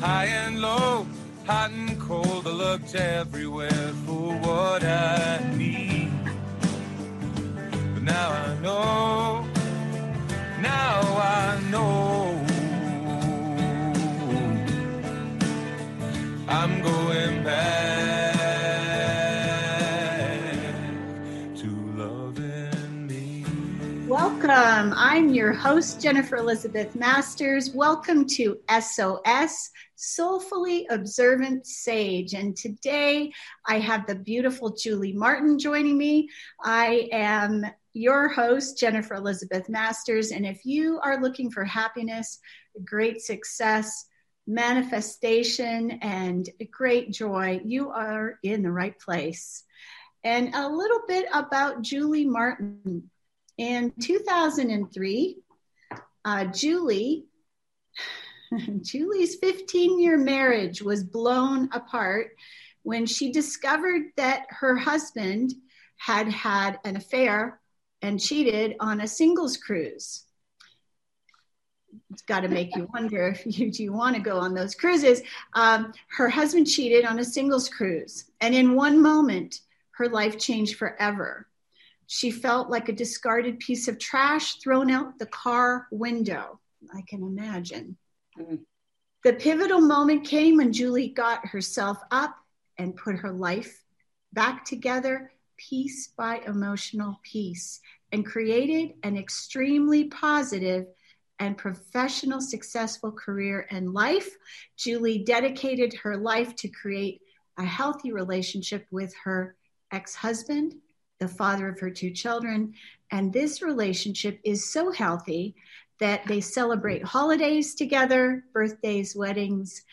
high and low, hot and cold. I looked everywhere for what I need. But now I know, now I know. I'm going back Welcome. I'm your host, Jennifer Elizabeth Masters. Welcome to SOS, Soulfully Observant Sage. And today I have the beautiful Julie Martin joining me. I am your host, Jennifer Elizabeth Masters. And if you are looking for happiness, great success, manifestation, and great joy, you are in the right place. And a little bit about Julie Martin. In 2003, uh, Julie, Julie's 15 year marriage was blown apart when she discovered that her husband had had an affair and cheated on a singles cruise. It's got to make you wonder if you do you want to go on those cruises. Um, her husband cheated on a singles cruise, and in one moment, her life changed forever. She felt like a discarded piece of trash thrown out the car window. I can imagine. Mm-hmm. The pivotal moment came when Julie got herself up and put her life back together, piece by emotional piece, and created an extremely positive and professional successful career and life. Julie dedicated her life to create a healthy relationship with her ex husband, the father of her two children. And this relationship is so healthy that they celebrate holidays together, birthdays, weddings,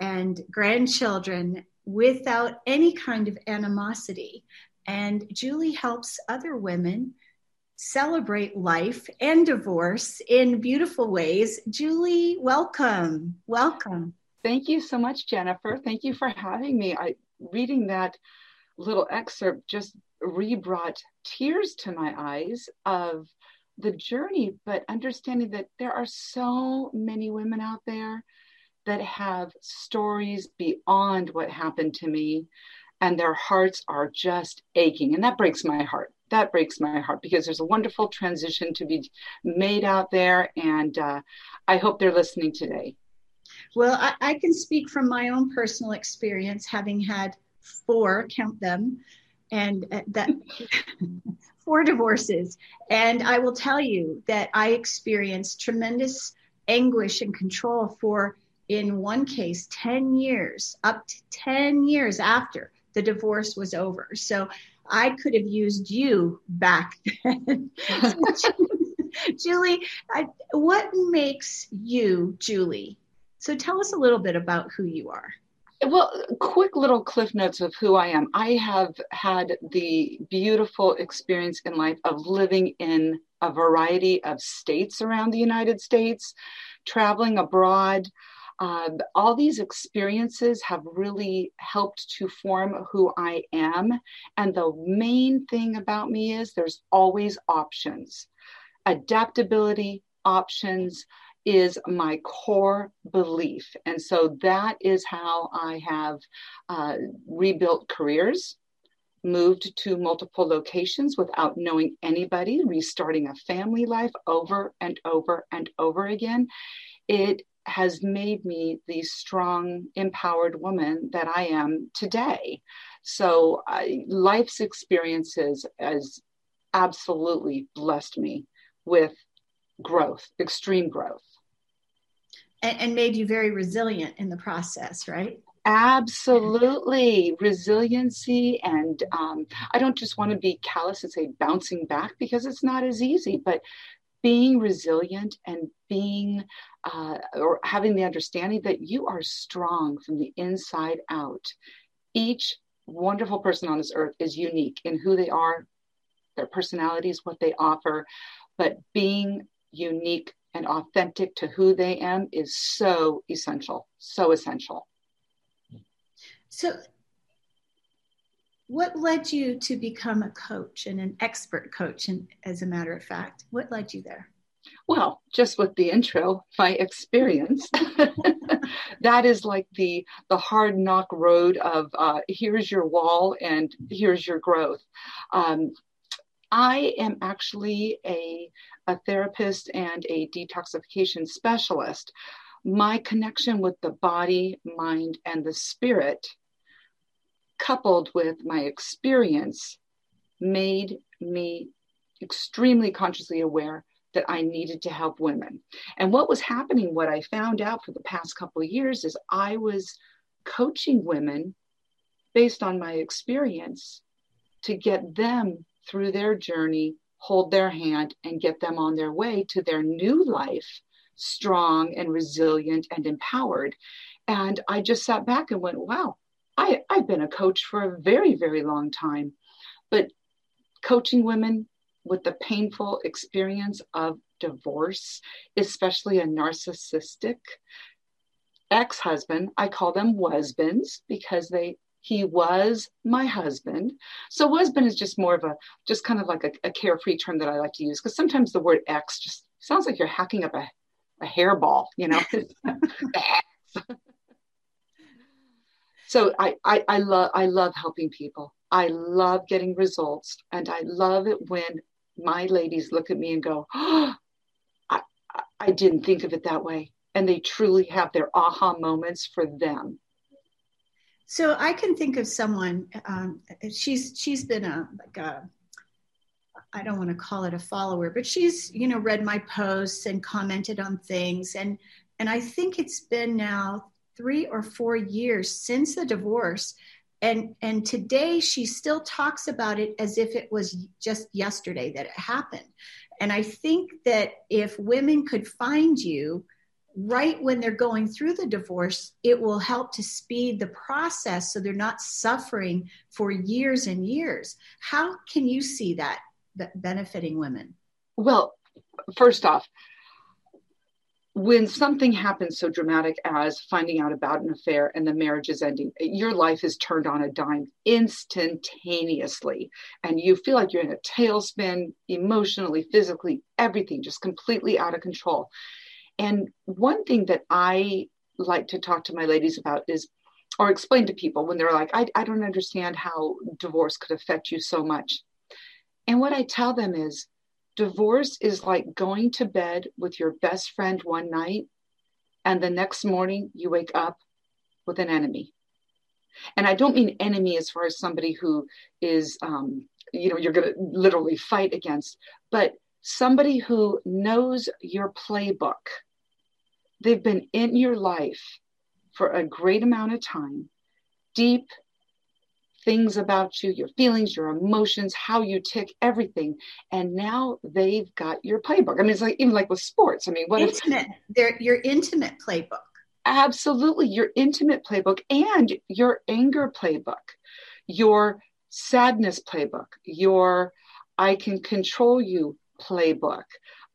and grandchildren without any kind of animosity. And Julie helps other women celebrate life and divorce in beautiful ways. Julie, welcome. Welcome. Thank you so much, Jennifer. Thank you for having me. I reading that little excerpt just rebrought tears to my eyes of the journey, but understanding that there are so many women out there that have stories beyond what happened to me, and their hearts are just aching. And that breaks my heart that breaks my heart because there's a wonderful transition to be made out there, and uh, I hope they're listening today. Well, I, I, can speak from my own personal experience, having had four, count them, and uh, that four divorces, and I will tell you that I experienced tremendous anguish and control for, in one case, ten years, up to ten years after the divorce was over. So I could have used you back then. Julie, I, what makes you Julie? So tell us a little bit about who you are. Well, quick little cliff notes of who I am. I have had the beautiful experience in life of living in a variety of states around the United States, traveling abroad, uh, all these experiences have really helped to form who I am. And the main thing about me is there's always options. Adaptability, options is my core belief. And so that is how I have uh, rebuilt careers, moved to multiple locations without knowing anybody, restarting a family life over and over and over again. It has made me the strong, empowered woman that I am today. So, life's experiences has absolutely blessed me with growth, extreme growth. And, and made you very resilient in the process, right? Absolutely. Resiliency. And um, I don't just want to be callous and say bouncing back because it's not as easy, but being resilient and being uh, or having the understanding that you are strong from the inside out. Each wonderful person on this earth is unique in who they are, their personalities, what they offer, but being unique and authentic to who they am is so essential, so essential. So, what led you to become a coach and an expert coach and as a matter of fact what led you there Well, just with the intro, my experience, that is like the the hard knock road of uh, here's your wall and here's your growth. Um, I am actually a, a therapist and a detoxification specialist. My connection with the body, mind, and the spirit, coupled with my experience, made me extremely consciously aware that I needed to help women. And what was happening, what I found out for the past couple of years is I was coaching women based on my experience to get them through their journey, hold their hand, and get them on their way to their new life, strong and resilient and empowered. And I just sat back and went, wow, I, I've been a coach for a very, very long time. But coaching women with the painful experience of divorce, especially a narcissistic ex husband. I call them husbands because they he was my husband. So husband is just more of a just kind of like a, a carefree term that I like to use because sometimes the word ex just sounds like you're hacking up a, a hairball, you know. so I, I, I love I love helping people. I love getting results and I love it when my ladies look at me and go, oh, I, I didn't think of it that way. And they truly have their aha moments for them. So I can think of someone. Um, she's she's been a like a I don't want to call it a follower, but she's you know read my posts and commented on things, and and I think it's been now three or four years since the divorce and and today she still talks about it as if it was just yesterday that it happened and i think that if women could find you right when they're going through the divorce it will help to speed the process so they're not suffering for years and years how can you see that, that benefiting women well first off when something happens so dramatic as finding out about an affair and the marriage is ending, your life is turned on a dime instantaneously. And you feel like you're in a tailspin emotionally, physically, everything just completely out of control. And one thing that I like to talk to my ladies about is, or explain to people when they're like, I, I don't understand how divorce could affect you so much. And what I tell them is, Divorce is like going to bed with your best friend one night, and the next morning you wake up with an enemy. And I don't mean enemy as far as somebody who is, um, you know, you're going to literally fight against, but somebody who knows your playbook. They've been in your life for a great amount of time, deep things about you, your feelings, your emotions, how you tick, everything. And now they've got your playbook. I mean, it's like even like with sports. I mean, what intimate? If, They're your intimate playbook. Absolutely, your intimate playbook and your anger playbook, your sadness playbook, your I can control you playbook.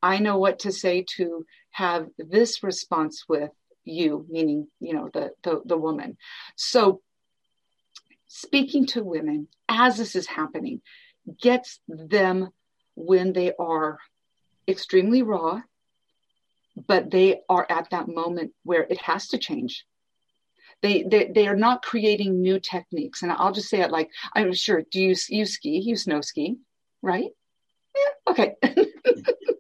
I know what to say to have this response with you, meaning, you know, the, the, the woman. So speaking to women as this is happening gets them when they are extremely raw, but they are at that moment where it has to change. They, they, they are not creating new techniques. And I'll just say it like, I'm sure, do you, you ski, you snow ski, right? Yeah, okay.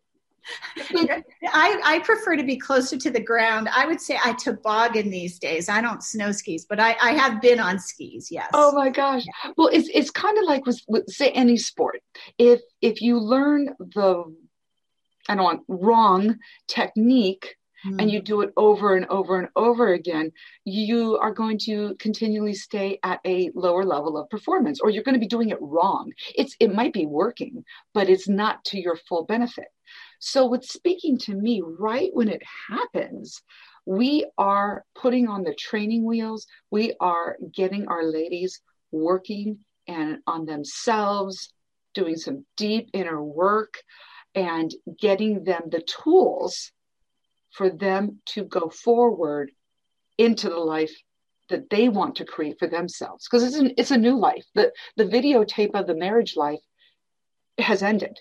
I, I prefer to be closer to the ground. I would say I toboggan these days. I don't snow skis, but I, I have been on skis. Yes. Oh my gosh. Well, it's it's kind of like with, with say any sport. If if you learn the I don't want wrong technique mm. and you do it over and over and over again, you are going to continually stay at a lower level of performance, or you're going to be doing it wrong. It's it might be working, but it's not to your full benefit. So, with speaking to me right when it happens, we are putting on the training wheels. We are getting our ladies working and on themselves, doing some deep inner work and getting them the tools for them to go forward into the life that they want to create for themselves. Because it's, it's a new life. The, the videotape of the marriage life has ended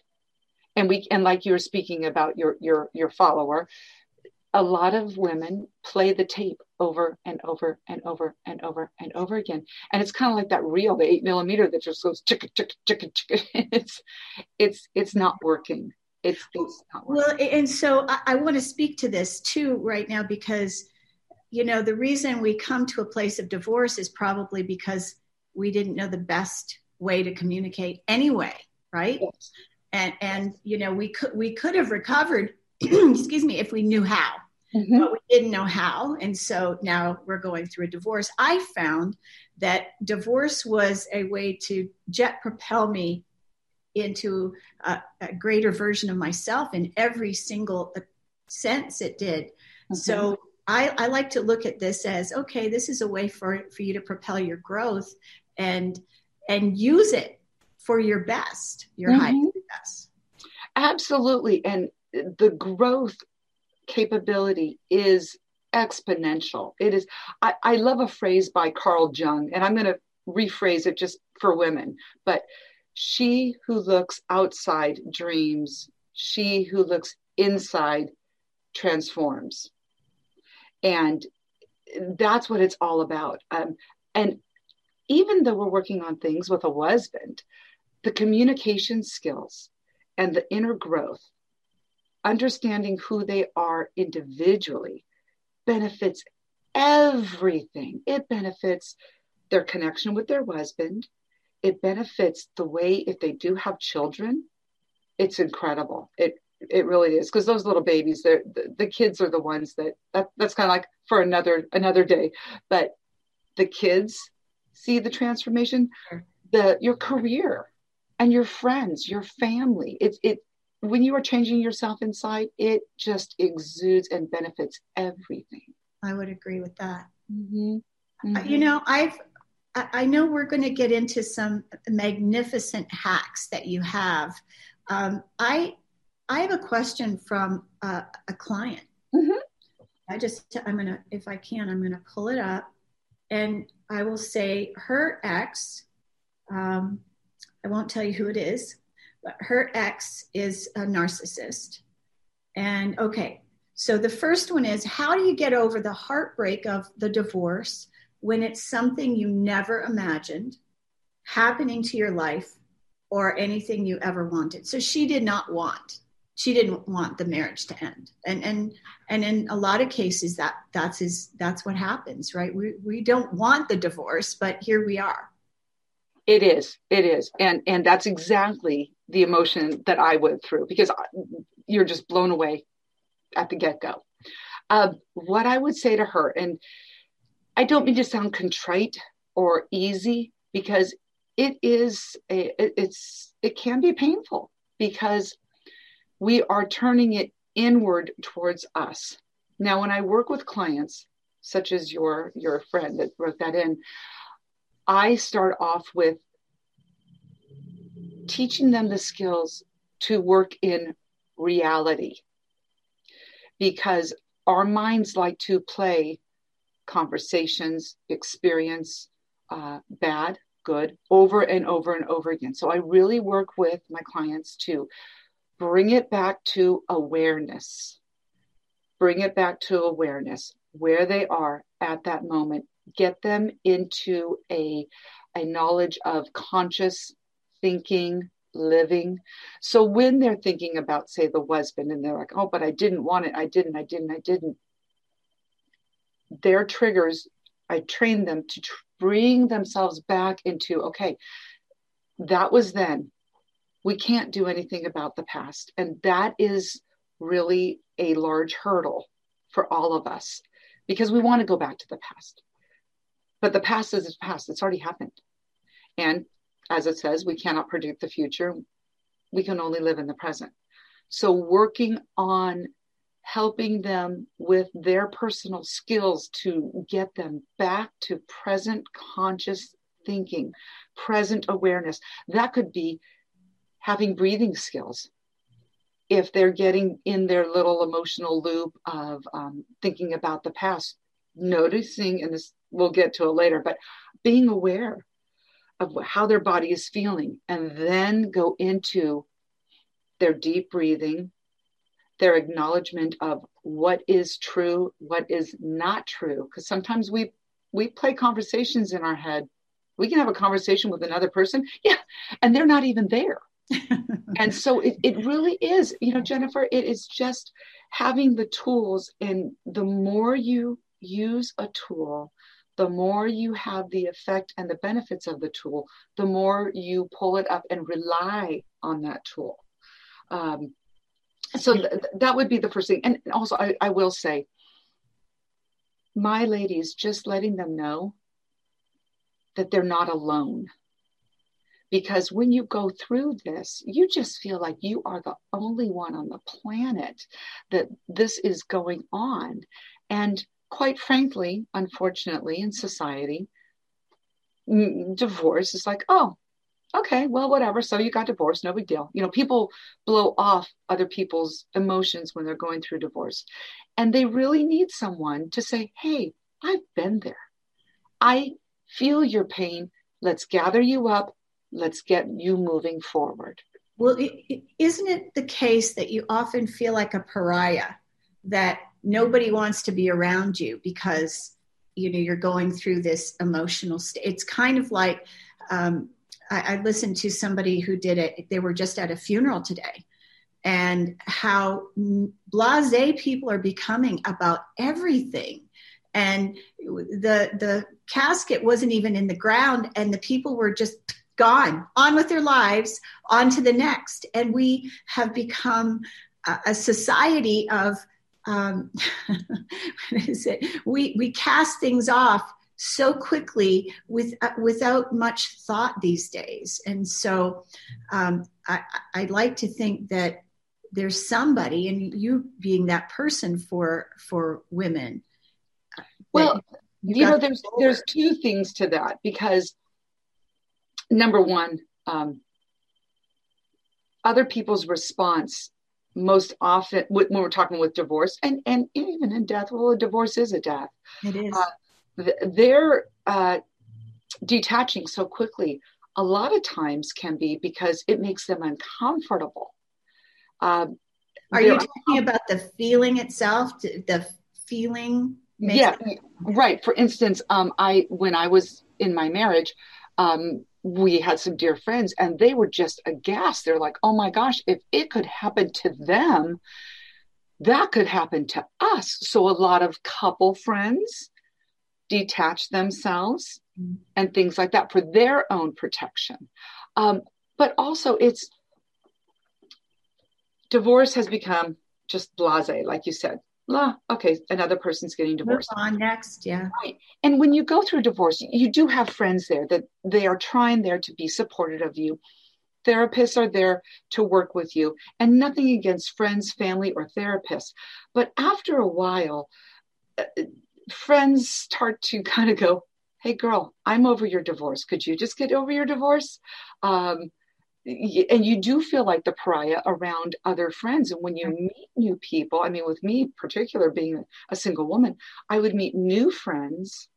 and we and like you were speaking about your your your follower a lot of women play the tape over and over and over and over and over again and it's kind of like that reel the eight millimeter that just goes chicka chicka chicka chicka it's it's it's not working it's, it's not working. well and so I, I want to speak to this too right now because you know the reason we come to a place of divorce is probably because we didn't know the best way to communicate anyway right yes. And and you know we could we could have recovered excuse me if we knew how mm-hmm. but we didn't know how and so now we're going through a divorce i found that divorce was a way to jet propel me into a, a greater version of myself in every single sense it did mm-hmm. so I, I, like to look at this as okay this is a way for, for you to propel your growth and and use it for your best your mm-hmm. Best absolutely. And the growth capability is exponential. It is I, I love a phrase by carl jung and i'm going to rephrase it just for women but she who looks outside dreams she who looks inside transforms. And that's what it's all about. Um, and even though we're working on things with a husband, the communication skills and the inner growth, understanding who they are individually, benefits everything. It benefits their connection with their husband. It benefits the way if they do have children, it's incredible. It it really is because those little babies, they're the, the kids are the ones that, that that's kind of like for another another day. But the kids see the transformation the your career and your friends your family it it when you are changing yourself inside it just exudes and benefits everything i would agree with that mm-hmm. Mm-hmm. you know i've I know we're going to get into some magnificent hacks that you have. Um, I I have a question from a client. Mm-hmm. I just I'm gonna if I can I'm gonna pull it up, and I will say her ex, um, I won't tell you who it is, but her ex is a narcissist. And okay, so the first one is how do you get over the heartbreak of the divorce when it's something you never imagined happening to your life or anything you ever wanted? So she did not want she didn't want the marriage to end and and and in a lot of cases that that's is that's what happens right we we don't want the divorce but here we are it is it is and and that's exactly the emotion that i went through because you're just blown away at the get-go uh, what i would say to her and i don't mean to sound contrite or easy because it is a, it's it can be painful because we are turning it inward towards us. Now, when I work with clients, such as your your friend that wrote that in, I start off with teaching them the skills to work in reality because our minds like to play conversations, experience uh, bad, good, over and over and over again. So I really work with my clients to bring it back to awareness. Bring it back to awareness where they are at that moment. Get them into a, a knowledge of conscious thinking, living. So when they're thinking about, say, the husband and they're like, oh, but I didn't want it, I didn't, I didn't, I didn't. Their triggers, I train them to tr- bring themselves back into, okay, that was then we can't do anything about the past. And that is really a large hurdle for all of us because we want to go back to the past. But the past is past, it's already happened. And as it says, we cannot predict the future, we can only live in the present. So, working on helping them with their personal skills to get them back to present conscious thinking, present awareness. That could be having breathing skills if they're getting in their little emotional loop of um, thinking about the past noticing and this we'll get to it later but being aware of how their body is feeling and then go into their deep breathing, their acknowledgement of what is true, what is not true. Because sometimes we we play conversations in our head. We can have a conversation with another person, yeah, and they're not even there. and so it, it really is, you know, Jennifer, it is just having the tools. And the more you use a tool, the more you have the effect and the benefits of the tool, the more you pull it up and rely on that tool. Um, so th- that would be the first thing. And also, I, I will say, my ladies, just letting them know that they're not alone. Because when you go through this, you just feel like you are the only one on the planet that this is going on. And quite frankly, unfortunately, in society, divorce is like, oh, okay, well, whatever. So you got divorced, no big deal. You know, people blow off other people's emotions when they're going through divorce. And they really need someone to say, hey, I've been there. I feel your pain. Let's gather you up. Let's get you moving forward. Well, is not it the case that you often feel like a pariah, that nobody wants to be around you because you know you're going through this emotional state it's kind of like um, I, I listened to somebody who did it they were just at a funeral today and how blase people are becoming about everything. And the the casket wasn't even in the ground and the people were just gone on with their lives on to the next. And we have become a, a society of um, what is it? We we cast things off so quickly with uh, without much thought these days, and so um, I, I like to think that there's somebody, and you being that person for for women. Uh, well, you know, there's there's two things to that because number one, um, other people's response most often when we're talking with divorce and and even in death well a divorce is a death. It is. Uh, they're uh, detaching so quickly a lot of times can be because it makes them uncomfortable. Um, are you talking about the feeling itself? The feeling yeah right. For instance um, i when i was in my marriage um, we had some dear friends and they were just aghast. They're like, oh my gosh, if it could happen to them, that could happen to us. So a lot of couple friends detach themselves mm-hmm. and things like that for their own protection. Um, but also, it's divorce has become just blase, like you said la, okay, another person's getting divorced. Move on next, yeah. Right. And when you go through divorce, you do have friends there that they are trying there to be supportive of you. Therapists are there to work with you, and nothing against friends, family, or therapists. But after a while, uh, friends start to kind of go, Hey, girl, I'm over your divorce. Could you just get over your divorce? Um, and you do feel like the pariah around other friends and when you mm-hmm. meet new people i mean with me particular being a single woman i would meet new friends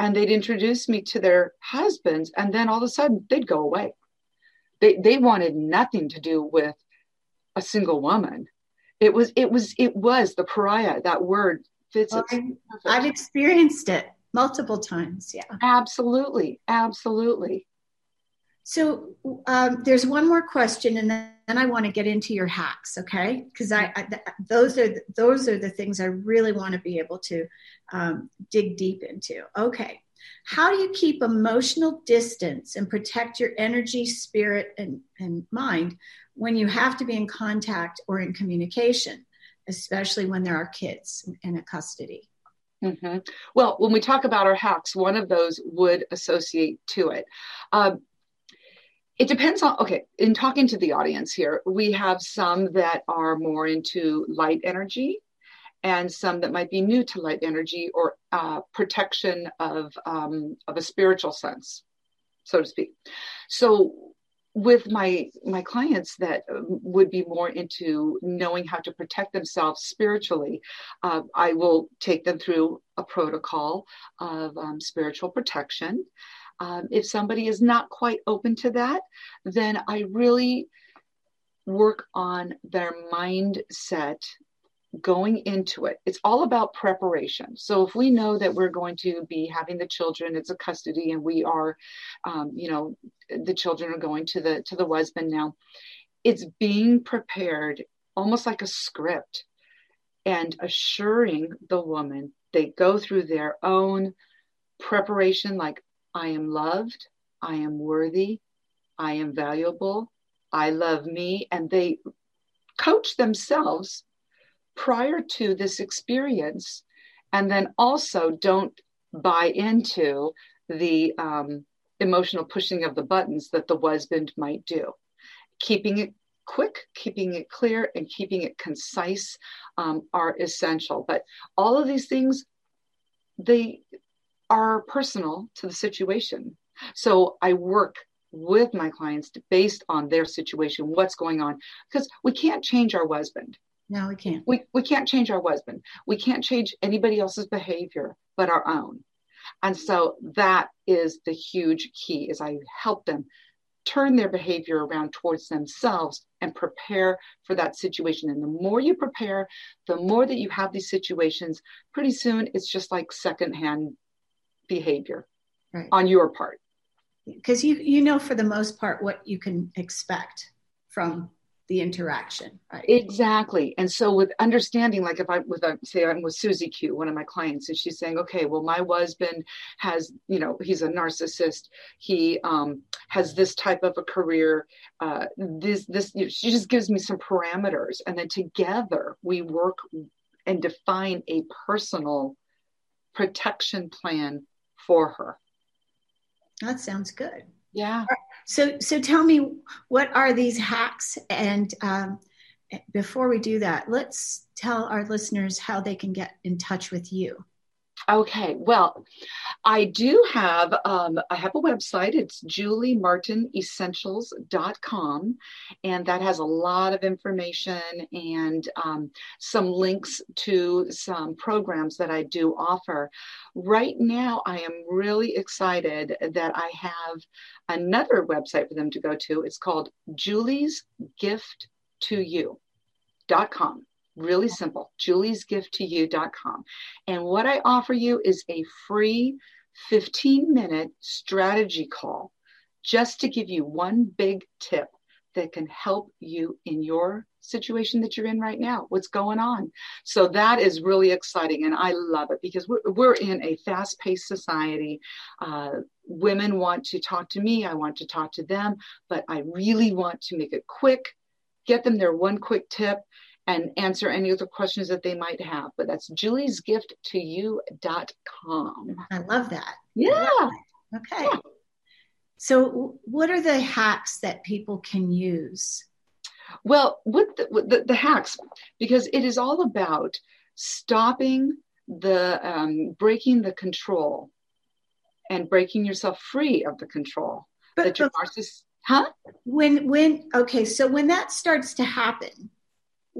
and they'd introduce me to their husbands and then all of a sudden they'd go away. They they wanted nothing to do with a single woman. It was it was it was the pariah. That word fits well, i've experienced it multiple times yeah. Absolutely absolutely so um, there's one more question, and then I want to get into your hacks, okay? Because I, I th- those are the, those are the things I really want to be able to um, dig deep into. Okay, how do you keep emotional distance and protect your energy, spirit, and, and mind when you have to be in contact or in communication, especially when there are kids in a custody? Mm-hmm. Well, when we talk about our hacks, one of those would associate to it. Um, it depends on okay in talking to the audience here we have some that are more into light energy and some that might be new to light energy or uh, protection of um, of a spiritual sense so to speak. So with my my clients that would be more into knowing how to protect themselves spiritually uh, i will take them through a protocol of um, spiritual protection um, if somebody is not quite open to that, then I really work on their mindset going into it. It's all about preparation. So if we know that we're going to be having the children, it's a custody, and we are, um, you know, the children are going to the to the husband now. It's being prepared, almost like a script, and assuring the woman they go through their own preparation, like I am loved, I am worthy, I am valuable, I love me, and they coach themselves prior to this experience and then also don't buy into the um, emotional pushing of the buttons that the husband might do. Keeping it quick keeping it clear and keeping it concise um, are essential. But all of these things they are personal to the situation so i work with my clients based on their situation what's going on because we can't change our husband no, we can't. We, we can't change our husband. We can't change anybody else's behavior but our own. And so that is the huge key is I help them turn their behavior around towards themselves and prepare for that situation. And the more you prepare, the more that you have these situations, pretty soon it's just like secondhand behavior right. on your part. Because you you know for the most part what you can expect from the interaction. Right? Exactly. And so with understanding, like if I with a, say I'm with Susie Q, one of my clients, and she's saying, okay, well, my husband has, you know, he's a narcissist. He um, has this type of a career. Uh, this this you know, she just gives me some parameters, and then together we work and define a personal protection plan for her. That sounds good. Yeah. So, so tell me, what are these hacks? And um, before we do that, let's tell our listeners how they can get in touch with you. Okay, well, I do have um, I have a website. It's juliemartinessentials.com, and that has a lot of information and um, some links to some programs that I do offer. Right now, I am really excited that I have another website for them to go to. It's called Julie's Gift to You.com really simple. julie's gift to juliesgifttoyou.com and what i offer you is a free 15 minute strategy call just to give you one big tip that can help you in your situation that you're in right now. What's going on? So that is really exciting and i love it because we're, we're in a fast-paced society. Uh, women want to talk to me. I want to talk to them but i really want to make it quick get them their one quick tip and answer any other questions that they might have. But that's juliesgifttoyou.com. I love that. Yeah. Okay. Yeah. So, what are the hacks that people can use? Well, with the, with the, the hacks, because it is all about stopping the um, breaking the control and breaking yourself free of the control but, that your narcissist. Huh? When when okay, so when that starts to happen,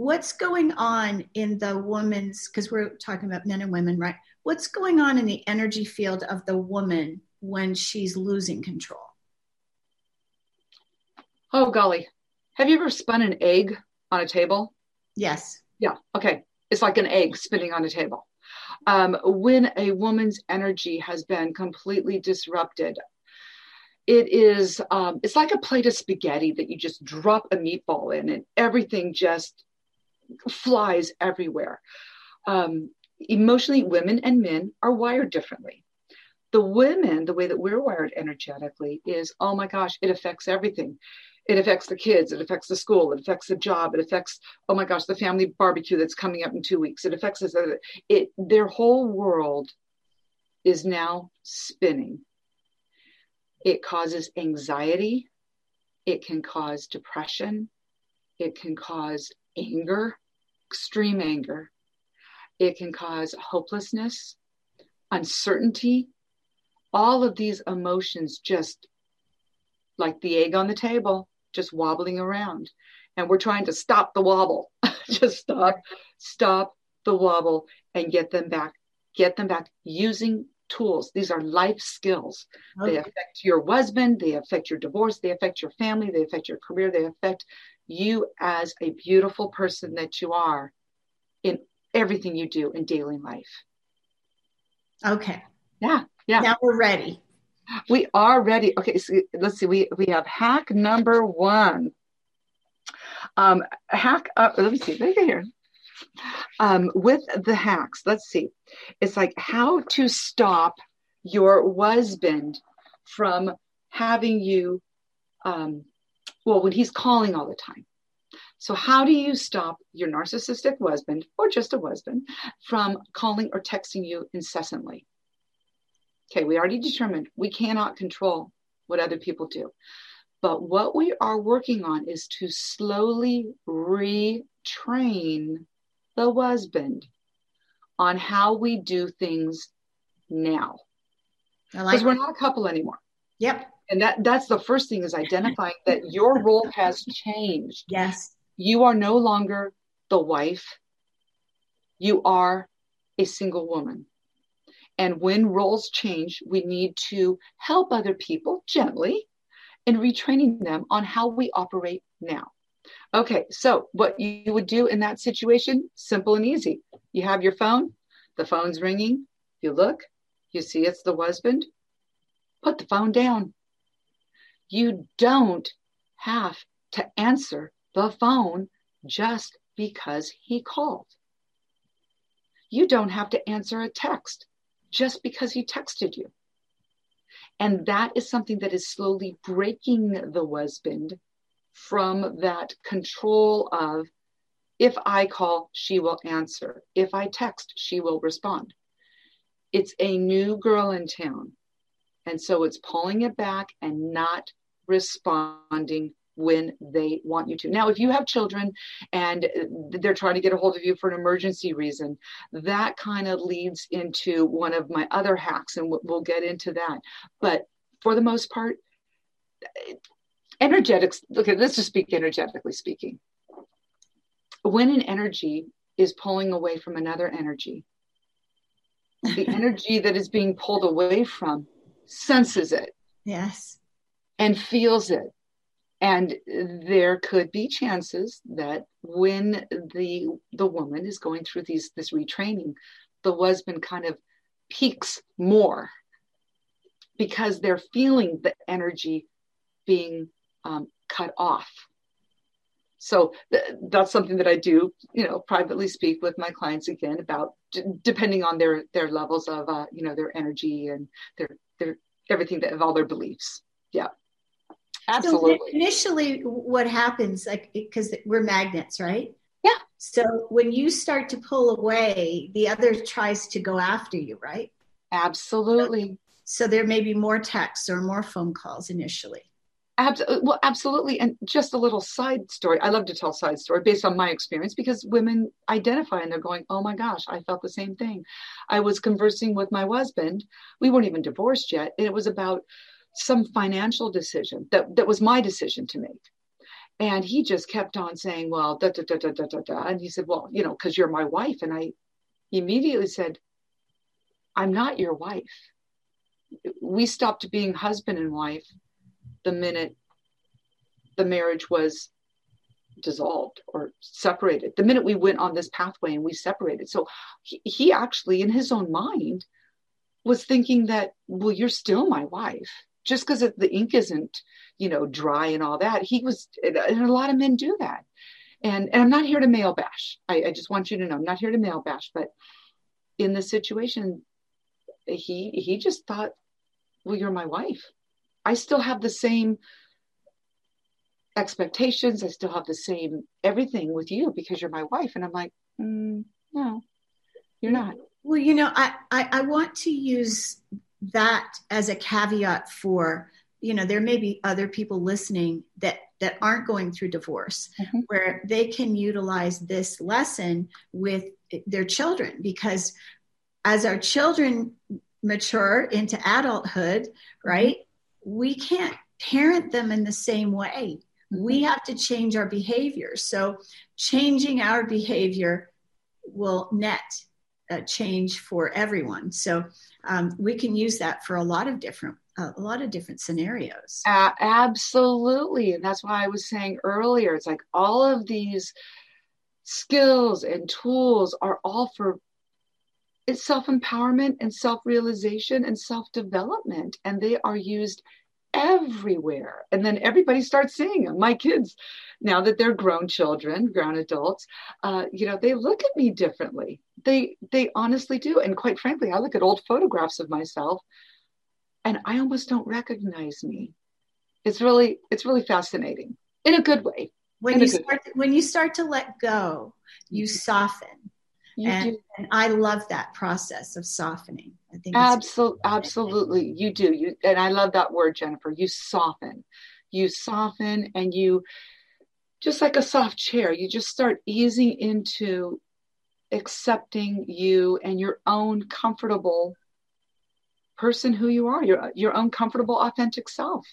what's going on in the woman's because we're talking about men and women right? What's going on in the energy field of the woman when she's losing control? Oh golly. Have you ever spun an egg on a table? Yes. Yeah okay. It's like an egg spinning on a table. Um, when a woman's energy has been completely disrupted it is um, it's like a plate of spaghetti that you just drop a meatball in and everything just flies everywhere. Um, emotionally, women and men are wired differently. The women, the way that we're wired energetically is, oh my gosh, it affects everything. It affects the kids, it affects the school, it affects the job, it affects, oh my gosh, the family barbecue that's coming up in two weeks. It affects this. It their whole world is now spinning. It causes anxiety, it can cause depression, it can cause anger, extreme anger. It can cause hopelessness, uncertainty. All of these emotions just like the egg on the table, just wobbling around. And we're trying to stop the wobble. just stop, stop the wobble and get them back, get them back using tools. These are life skills. Okay. They affect your husband, they affect your divorce, they affect your family, they affect your career, they affect you as a beautiful person that you are in everything you do in daily life. Okay. Yeah, yeah. Now we're ready. We are ready. Okay, so let's see. We we have hack number one. Um, hack. Uh, let me see. Look here. Um, with the hacks, let's see. It's like how to stop your husband from having you. Um, well, when he's calling all the time. So, how do you stop your narcissistic husband or just a husband from calling or texting you incessantly? Okay, we already determined we cannot control what other people do. But what we are working on is to slowly retrain the husband on how we do things now. Because like we're not a couple anymore. Yep. And that, that's the first thing is identifying that your role has changed. Yes. You are no longer the wife. You are a single woman. And when roles change, we need to help other people gently and retraining them on how we operate now. Okay, so what you would do in that situation, simple and easy. You have your phone, the phone's ringing, you look, you see it's the husband, put the phone down. You don't have to answer the phone just because he called. You don't have to answer a text just because he texted you. And that is something that is slowly breaking the husband from that control of if I call, she will answer. If I text, she will respond. It's a new girl in town. And so it's pulling it back and not responding when they want you to. Now, if you have children and they're trying to get a hold of you for an emergency reason, that kind of leads into one of my other hacks, and we'll get into that. But for the most part, energetics, okay, let's just speak energetically speaking. When an energy is pulling away from another energy, the energy that is being pulled away from senses it Yes. And feels it. And there could be chances that when the the woman is going through these this retraining the husband kind of peaks more because they're feeling the energy being um, cut off. So th- that's something that i do you know privately speak with my clients again about d- depending on their their levels of uh, you know their energy and their their everything that of all their beliefs. Yeah absolutely So initially, what happens, like, because we're magnets, right? Yeah. So when you start to pull away, the other tries to go after you, right? absolutely So there may be more texts or more phone calls initially. Abs- uh, well, absolutely. And just a little side story. I love to tell side story based on my experience because women identify and they're going, "Oh my gosh, I felt the same thing." I was conversing with my husband. We weren't even divorced yet, and it was about some financial decision that that was my decision to make. And he just kept on saying, "Well, da da da da da da da," and he said, "Well, you know, because you're my wife." And I immediately said, "I'm not your wife. We stopped being husband and wife the minute the marriage was dissolved or separated the minute we went on this pathway and we separated so he, he actually in his own mind was thinking that well you're still my wife just because the ink isn't you know dry and all that he was and a lot of men do that and and i'm not here to male bash I, I just want you to know i'm not here to male bash but in this situation he he just thought well you're my wife I still have the same expectations. I still have the same everything with you because you're my wife. And I'm like, mm, no, you're not. Well, you know, I, I, I want to use that as a caveat for, you know, there may be other people listening that that aren't going through divorce Mhm. where they can utilize this lesson with their children because as our children mature into adulthood, right? We can't parent them in the same way. We have to change our behavior. So changing our behavior will net change for everyone. So um, we can use that for a lot of different a lot of different scenarios. Uh, absolutely, and that's why I was saying earlier. It's like all of these skills and tools are all for it's self empowerment and self realization and self development, and they are used everywhere. And then everybody starts seeing them. My kids, now that they're grown children, grown adults, uh, you know, they look at me differently. They they honestly do. And quite frankly, I look at old photographs of myself and I almost don't recognize me. It's really it's really fascinating in a good way. When you start way. when you start to let go, you soften. You and, and, I love that process of softening. I think absolutely, absolutely, you do. You and I love that word, Jennifer. You soften, you soften, and you just like a soft chair. You just start easing into accepting you and your own comfortable person who you are, your your own comfortable, authentic self.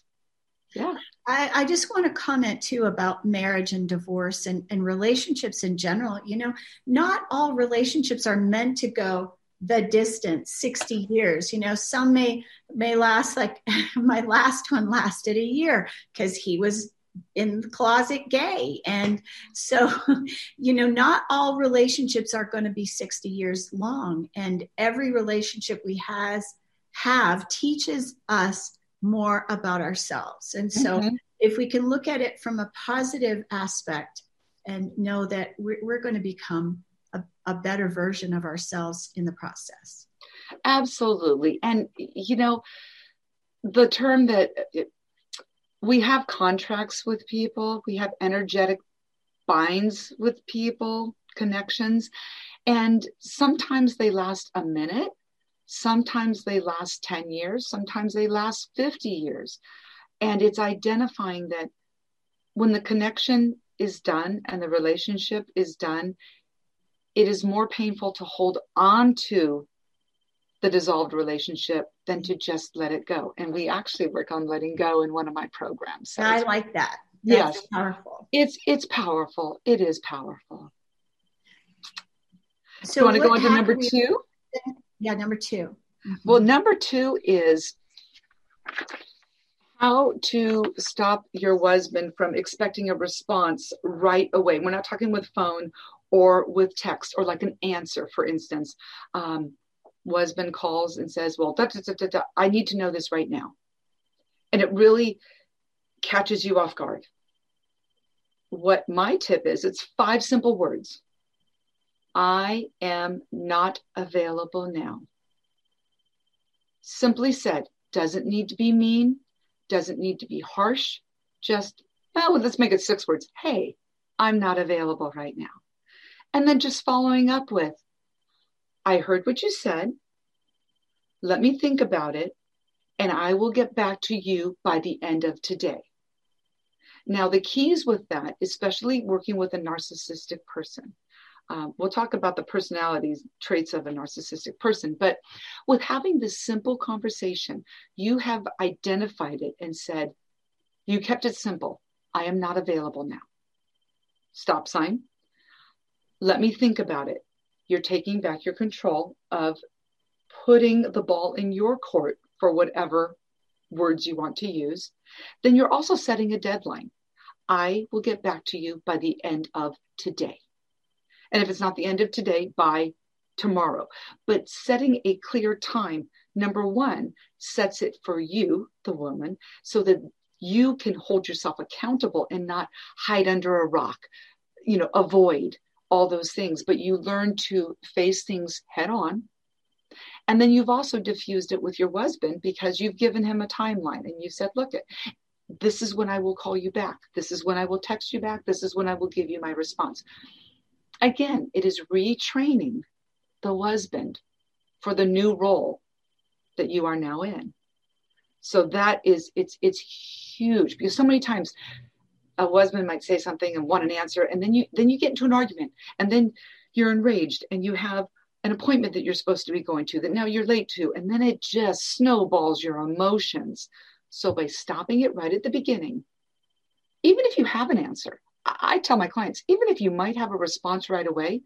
Yeah. I, I, just want to comment too about marriage and divorce and, and relationships in general. You know, not all relationships are meant to go the distance 60 years you know some may may last like my last one lasted a year because he was in the closet gay and so you know not all relationships are going to be 60 years long and every relationship we has have teaches us more about ourselves. And so, mm-hmm. if we can look at it from a positive aspect and know that we're, we're going to become a, a better version of ourselves in the process. Absolutely. And, you know, the term that it, we have contracts with people, we have energetic binds with people, connections, and sometimes they last a minute Sometimes they last 10 years, sometimes they last 50 years. And it's identifying that when the connection is done and the relationship is done, it is more painful to hold on to the dissolved relationship than to just let it go. And we actually work on letting go in one of my programs. So I like that. That's yes, powerful. It's it's powerful. It is powerful. So, you want to go on to number two? Yeah, number 2 mm-hmm. Well, number two is how to stop your husband from expecting a response right away. We're not talking with phone or with text or like an answer, for instance. Um, husband calls and says, Well, da, da, da, I need to know this right now. And it really catches you off guard. What my tip is, it's five simple words I am not available now. Simply said, doesn't need to be mean, doesn't need to be harsh, just, oh, let's make it six words. Hey, I'm not available right now. And then just following up with, I heard what you said. Let me think about it, and I will get back to you by the end of today. Now, the keys with that, especially working with a narcissistic person, um, we'll talk about the personalities traits of a narcissistic person but with having this simple conversation you have identified it and said you kept it simple i am not available now stop sign let me think about it. You're taking back your control of putting the ball in your court for whatever words you want to use. Then you're also setting a deadline. I will get back to you by the end of today. And if it's not the end of today, by tomorrow. But setting a clear time, number one, sets it for you, the woman, so that you can hold yourself accountable and not hide under a rock, you know, avoid all those things, but you learn to face things head on. And then you've also diffused it with your husband because you've given him a timeline and you said, look, this is when I will call you back. This is when I will text you back. This is when I will give you my response. Again, it is retraining the husband for the new role that you are now in. So that is it's it's huge because so many times a husband might say something and want an answer and then you then you get into an argument and then you're enraged and you have an appointment that you're supposed to be going to that now you're late to and then it just snowballs your emotions. So by stopping it right at the beginning, even if you have an answer, I tell my clients, even if you might have a response right away,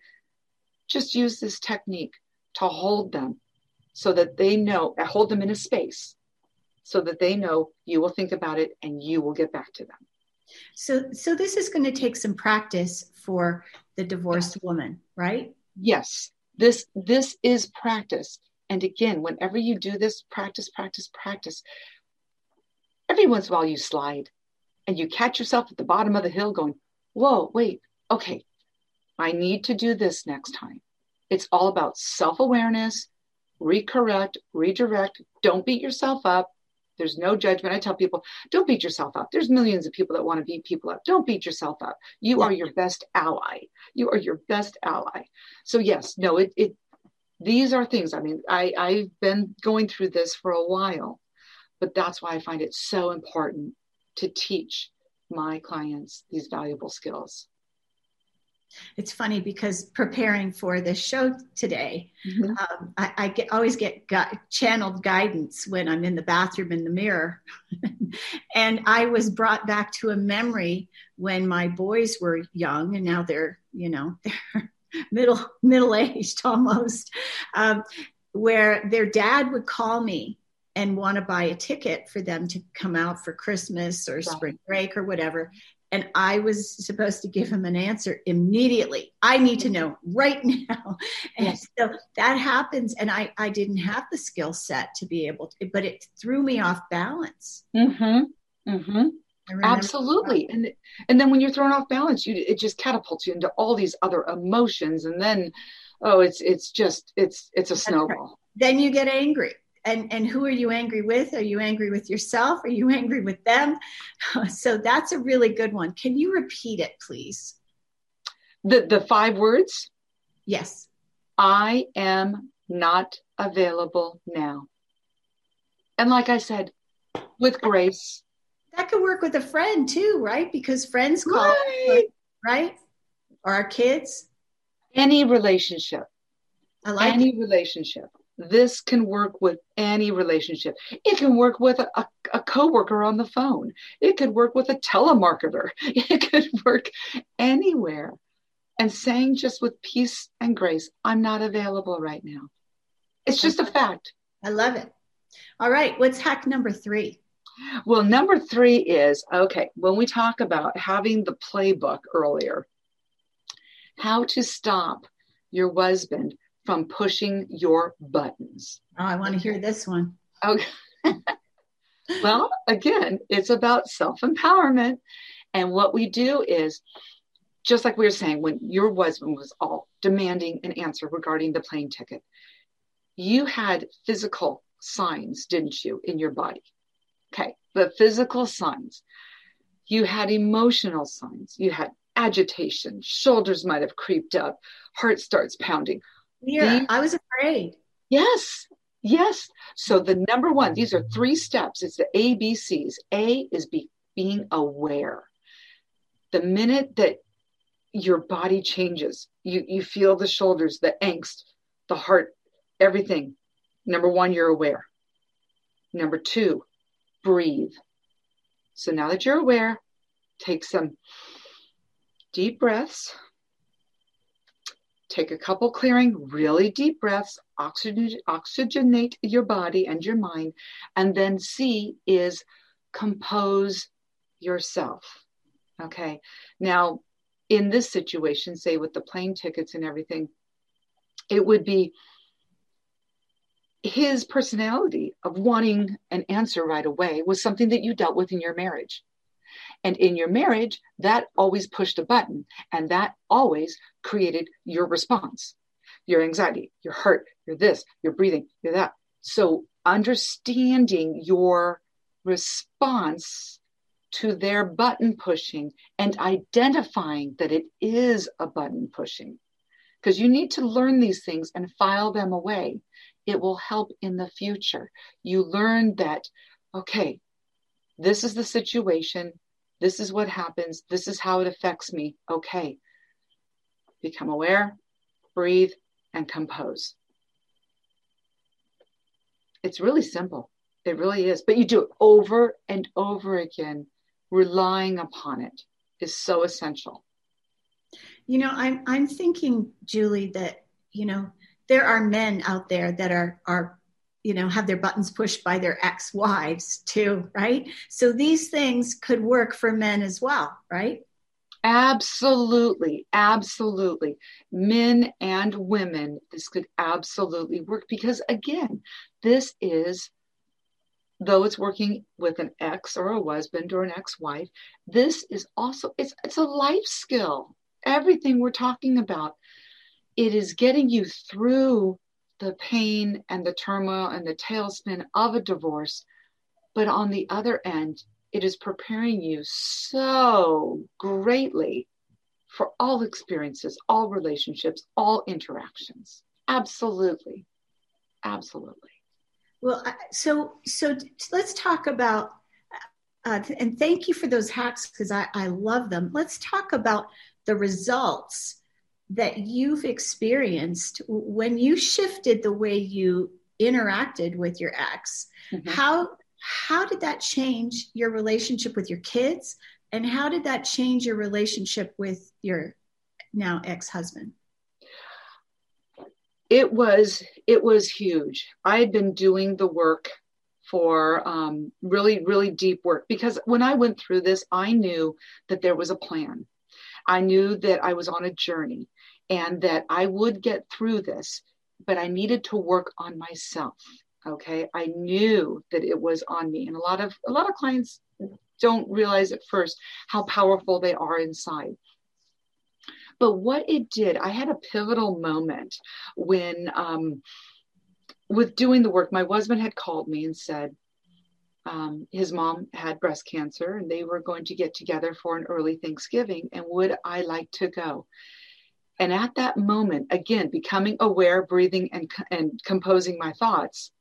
just use this technique to hold them so that they know, hold them in a space so that they know you will think about it and you will get back to them. So, so this is going to take some practice for the divorced woman, right? Yes, this this is practice. And again, whenever you do this, practice, practice, practice. Every once in a while, you slide, and you catch yourself at the bottom of the hill, going, "Whoa, wait, okay, I need to do this next time." It's all about self awareness, recorrect, redirect. Don't beat yourself up. There's no judgment. I tell people, don't beat yourself up. There's millions of people that want to beat people up. Don't beat yourself up. You are your best ally. You are your best ally. So yes, no, it, it these are things. I mean, I, I've been going through this for a while, but that's why I find it so important to teach my clients these valuable skills. It's funny because preparing for this show today, mm-hmm. um, I, I, get, always get gu- channeled guidance when I'm in the bathroom in the mirror. and I was brought back to a memory when my boys were young and now they're, you know, they're middle, middle aged almost, um, where their dad would call me and want to buy a ticket for them to come out for Christmas or spring break or whatever and I was supposed to give him an answer immediately. I need to know right now. And yes. so that happens. And I, I didn't have the skill set to be able to, but it threw me off balance. Mm-hmm. Mm-hmm. Absolutely. And, and then when you're thrown off balance, you, it just catapults you into all these other emotions. And then, oh, it's, it's just, it's, it's a snowball. Then you get angry and and who are you angry with? Are you angry with yourself? Are you angry with them? So that's a really good one. Can you repeat it please? The the five words? Yes. I am not available now. And like i said with grace. That could work with a friend too right? Because friends call right, right? or our kids. Any relationship. I like any it. relationship this can work with any relationship. It can work with a, a, a coworker on the phone. It could work with a telemarketer. It could work anywhere. And saying just with peace and grace, I'm not available right now. It's just a fact. I love it. All right. What's hack number three? Well, number three is okay, when we talk about having the playbook earlier, how to stop your husband from pushing your buttons. Oh, I want to hear this one. Okay. well, again, it's about self empowerment. And what we do is, just like we were saying, when your husband was all demanding an answer regarding the plane ticket, you had physical signs, didn't you, in your body? Okay, the physical signs. You had emotional signs. You had agitation, shoulders might have creeped up, heart starts pounding yeah, I was afraid. Yes, yes. So the number one, these are three steps. It's the ABCs. A is be, being aware. The minute that your body changes, you, you feel the shoulders, the angst, the heart, everything. Number one, you're aware. Number two, breathe. So now that you're aware, take some deep breaths take a couple clearing, really deep breaths, oxygen, oxygenate your body and your mind. And then C is compose yourself. Okay. Now, in this situation, say with the plane tickets and everything, it would be his personality of wanting an answer right away was something that you dealt with in your marriage. And in your marriage, that always pushed a button and that always created your response, your anxiety, your hurt, your this, your breathing, your that. So understanding your response to their button pushing and identifying that it is a button pushing because you need to learn these things and file them away. It will help in the future. You learn that, okay, this is the situation. This is what happens. This is how it affects me. Okay. Become aware, breathe, and compose. It's really simple. It really is. But you do it over and over again. Relying upon it is so essential. You know, I'm I'm thinking, Julie, that, you know, there are men out there that are are you know have their buttons pushed by their ex-wives too right? So these things could work for men as well right? Absolutely absolutely. Men and women this could absolutely work because again this is though it's working with an ex or a husband or an ex-wife this is also it's it's a life skill. Everything we're talking about it is getting you through the pain and the turmoil and the tailspin of a divorce. But on the other end, it is preparing you so greatly for all experiences, all relationships, all interactions. Absolutely. Absolutely. Well, so so let's talk about uh, and thank you for those hacks because I, I love them. Let's talk about the results that you've experienced when you shifted the way you interacted with your ex mm-hmm. how how did that change your relationship with your kids? And how did that change your relationship with your now ex-husband? It was it was huge. I had been doing the work for um, really really deep work because when i went through this i knew that there was a plan. I knew that i was on a journey and that I would get through this, but I needed to work on myself. Okay. I knew that it was on me. And a lot of a lot of clients don't realize at first how powerful they are inside. But what it did, I had a pivotal moment when um, with doing the work, my husband had called me and said, um, his mom had breast cancer and they were going to get together for an early Thanksgiving. And would I like to go? And at that moment, again, becoming aware, breathing, and, and composing my thoughts,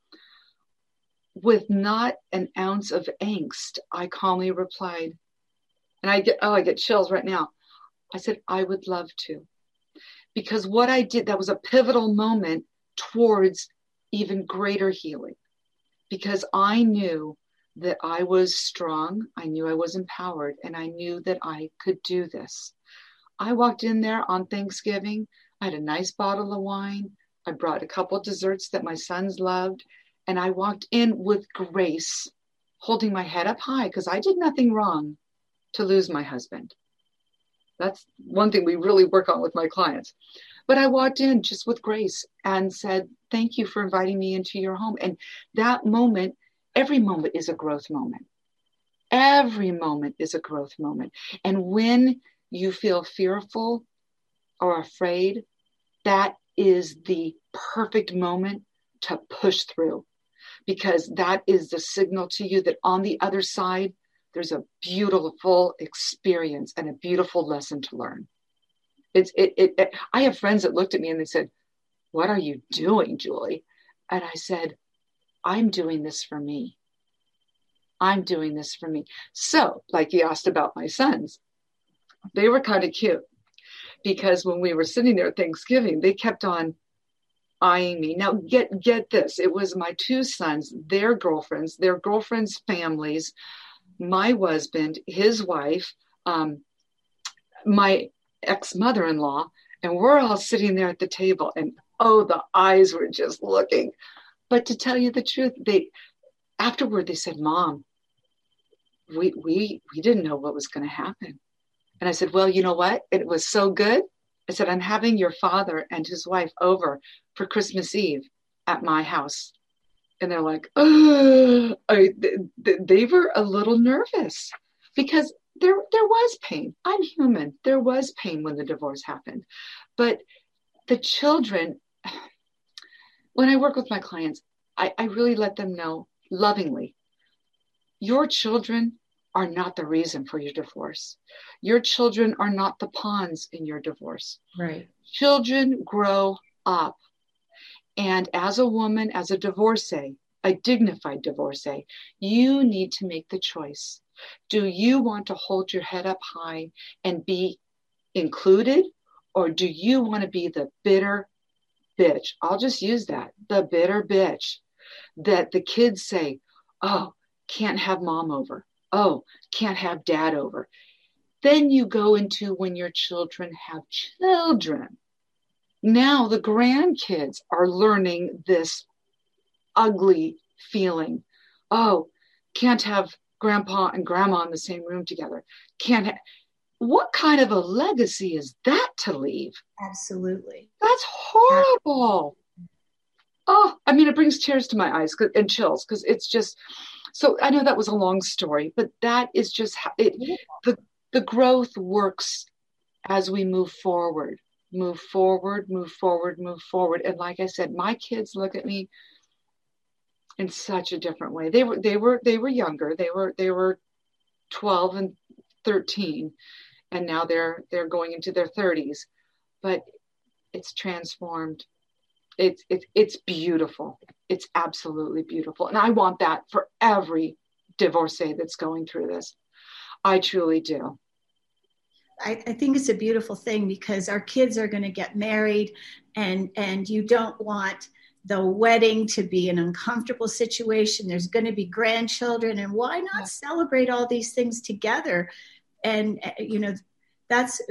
with not an ounce of angst, I calmly replied, and I get, oh, I get chills right now. I said, I would love to. Because what I did, that was a pivotal moment towards even greater healing. Because I knew that I was strong, I knew I was empowered, and I knew that I could do this. I walked in there on Thanksgiving. I had a nice bottle of wine. I brought a couple desserts that my sons loved. And I walked in with grace, holding my head up high because I did nothing wrong to lose my husband. That's one thing we really work on with my clients. But I walked in just with grace and said, Thank you for inviting me into your home. And that moment, every moment is a growth moment. Every moment is a growth moment. And when you feel fearful or afraid, that is the perfect moment to push through because that is the signal to you that on the other side, there's a beautiful experience and a beautiful lesson to learn. It's it, it, it I have friends that looked at me and they said, What are you doing, Julie? And I said, I'm doing this for me. I'm doing this for me. So, like you asked about my sons, they were kind of cute because when we were sitting there at Thanksgiving, they kept on eyeing me. Now get get this. It was my two sons, their girlfriends, their girlfriends' families, my husband, his wife, um, my ex-mother-in-law, and we're all sitting there at the table and oh the eyes were just looking. But to tell you the truth, they afterward they said, Mom, we we we didn't know what was going to happen and I said, Well, you know what? It was so good. I said, I'm having your father and his wife over for Christmas Eve at my house. And they're like, oh, I, they were a little nervous because there, there was pain. I'm human. There was pain when the divorce happened. But the children, when I work with my clients, I, I really let them know lovingly your children are not the reason for your divorce. Your children are not the pawns in your divorce. Right. Children grow up. And as a woman, as a divorcee, a dignified divorcee, you need to make the choice. Do you want to hold your head up high and be included? Or do you want to be the bitter bitch? I'll just use that the bitter bitch that the kids say, Oh, can't have mom over oh, can't have dad over. Then you go into when your children have children. now the grandkids are learning this ugly feeling. Oh, can't have grandpa and grandma in the same room together. Can't ha- what kind of a legacy is that to leave? Absolutely. That's horrible. Oh, I mean, it brings tears to my eyes and chills because it's just so. I know that was a long story, but that is just how it. The the growth works as we move forward, move forward, move forward, move forward. And like I said, my kids look at me in such a different way. They were they were they were younger. They were they were 12 and 13 and now they're they're going into their 30s. But it's transformed. It's it's it's beautiful. It's absolutely beautiful. And I want that for every divorcee that's going through this. I truly do. I, I, think it's a beautiful thing because our kids are going to get married and and you don't want the wedding to be an uncomfortable situation there's going to be grandchildren and why not yeah. celebrate all these things together and you know that's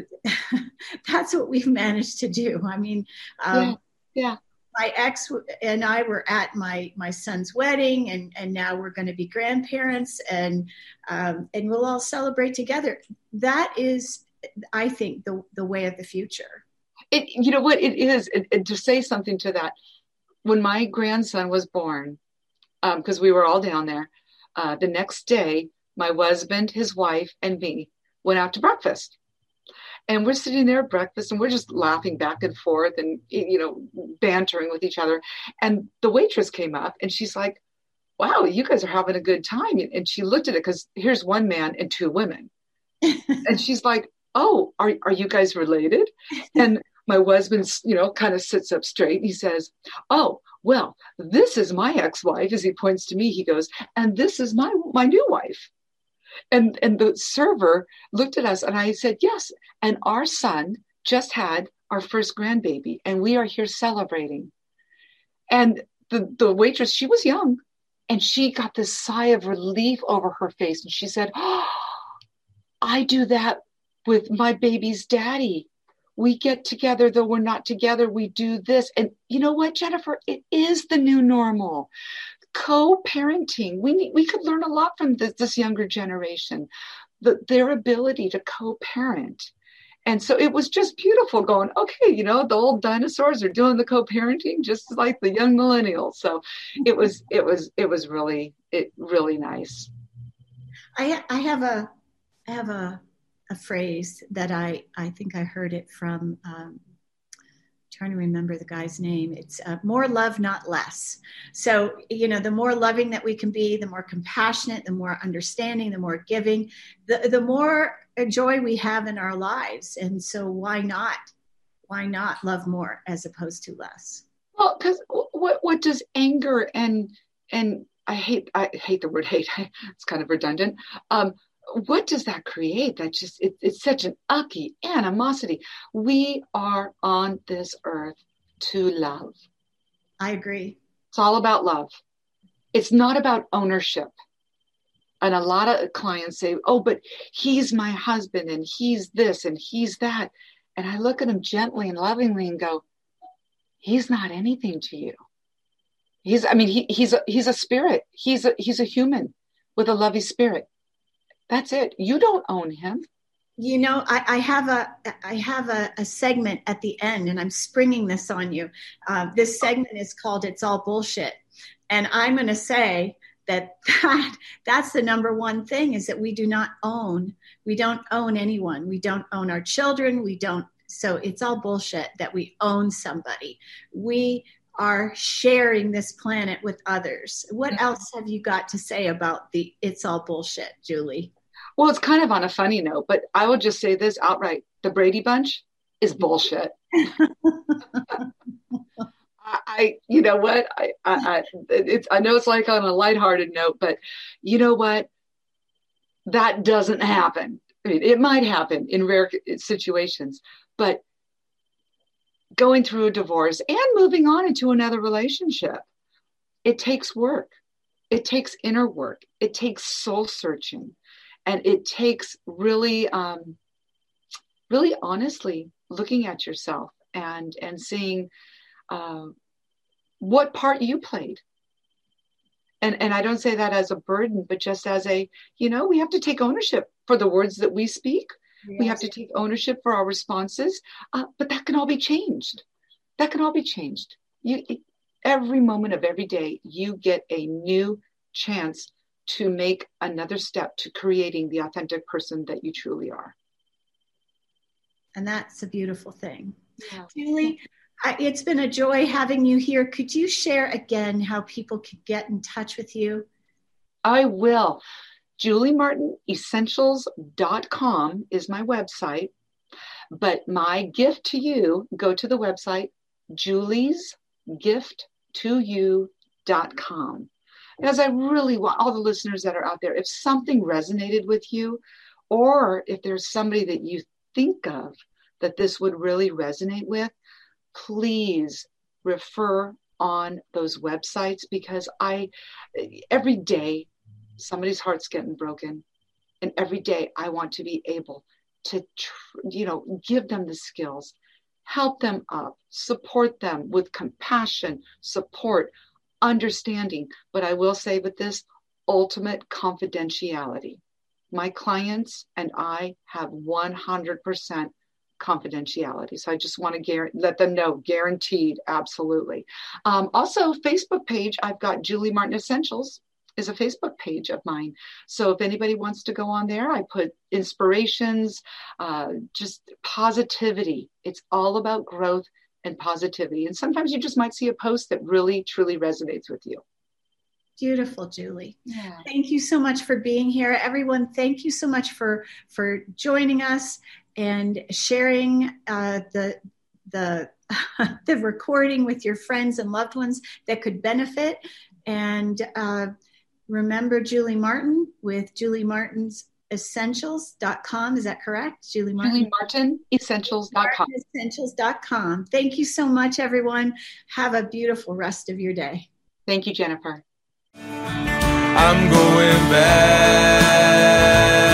that's what we've managed to do i mean um, yeah. yeah my ex and I were at my my son's wedding, and and now we're going to be grandparents, and um, and we'll all celebrate together. That is I think the the way of the future. It you know what it is to say something to that. When my grandson was born, because um, we were all down there, uh, the next day, my husband, his wife, and me went out to breakfast. And we're sitting there at breakfast and we're just laughing back and forth and, you know, bantering with each other. And the waitress came up and she's like, wow, you guys are having a good time. And she looked at it because here's one man and two women. and she's like, oh, are, are you guys related? And my husband, you know, kind of sits up straight and he says, oh, well, this is my ex-wife. As he points to me, he goes, and this is my, my new wife. And, and the server looked at us and I said, yes. And our son just had our first grandbaby and we are here celebrating. And the, the waitress, she was young and she got this sigh of relief over her face. And she said, oh, I do that with my baby's daddy. We get together, though we're not together, we do this. And you know what, Jennifer? It is the new normal. Co parenting, we, need, we could learn a lot from this, this younger generation, the, their ability to co parent. And so it was just beautiful going, okay, you know, the old dinosaurs are doing the co-parenting just like the young millennials. So it was, it was, it was really, it really nice. I, I have a, I have a a phrase that I, I think I heard it from, um, trying to remember the guy's name. It's uh, more love, not less. So, you know, the more loving that we can be, the more compassionate, the more understanding, the more giving, the, the more joy we have in our lives. And so, why not? Why not love more as opposed to less? Well, because what what does anger and and I hate I hate the word hate. it's kind of redundant. Um, what does that create? That just it, it's such an ucky animosity. We are on this earth to love. I agree. It's all about love. It's not about ownership. And a lot of clients say, "Oh, but he's my husband, and he's this, and he's that." And I look at him gently and lovingly and go, "He's not anything to you. He's, I mean, he, he's a, he's a spirit. He's a, he's a human with a loving spirit that's it. You don't own him. You know, I, I have a I have a, a, segment at the end, and I'm springing this on you. Uh, this segment is called "It's All Bullshit," and I'm going to say that that that's the number one thing is that we do not own we don't own anyone. We don't own our children. We don't so it's all bullshit that we own somebody. We are sharing this planet with others. What else have you got to say about the it's all bullshit julie well, it's kind of on a funny note, but I will just say this outright: the Brady Bunch is bullshit. I, you know what? I, I, I, it's, I know it's like on a lighthearted note, but you know what? That doesn't happen. I mean, it might happen in rare situations, but going through a divorce and moving on into another relationship, it takes work. It takes inner work. It takes soul searching and it takes really um, really honestly looking at yourself and and seeing uh, what part you played. And and i don't say that as a burden but just as a you know we have to take ownership for the words that we speak. Yes. we have to take ownership for our responses uh, but that can all be changed. That can all be changed. You every moment of every day you get a new chance to make another step to creating the authentic person that you truly are and that's a beautiful thing yeah. julie it's been a joy having you here. Could you share again how people could get in touch with you? I will. JulieMartinEssentials.com is my website. But my gift to you, go to the website, juliesgift2you.com. Because I really want all the listeners that are out there, if something resonated with you, or if there's somebody that you think of that this would really resonate with, please refer on those websites because I, every day, somebody's heart's getting broken. And every day I want to be able to, you know, give them the skills, help them up, support them with compassion, support, understanding. But I will say with this ultimate confidentiality. My clients and I have 100% confidentiality. So I just want to gar- let them know, guaranteed, absolutely. Um, also, Facebook page, I've got Julie Martin Essentials is a Facebook page of mine. So if anybody wants to go on there, I put inspirations, uh, just positivity. It's all about growth and positivity. And sometimes you just might see a post that really, truly resonates with you. Beautiful, Julie. Yeah. Thank you so much for being here. Everyone, thank you so much for for joining us and sharing uh, the the the recording with your friends and loved ones that could benefit. And uh, remember Julie Martin with Julie Martin's essentials.com. Is that correct? Julie Martin? Julie Martin essentials.com. Essentials.com. Thank you so much, everyone. Have a beautiful rest of your day. Thank you, Jennifer. I'm going back.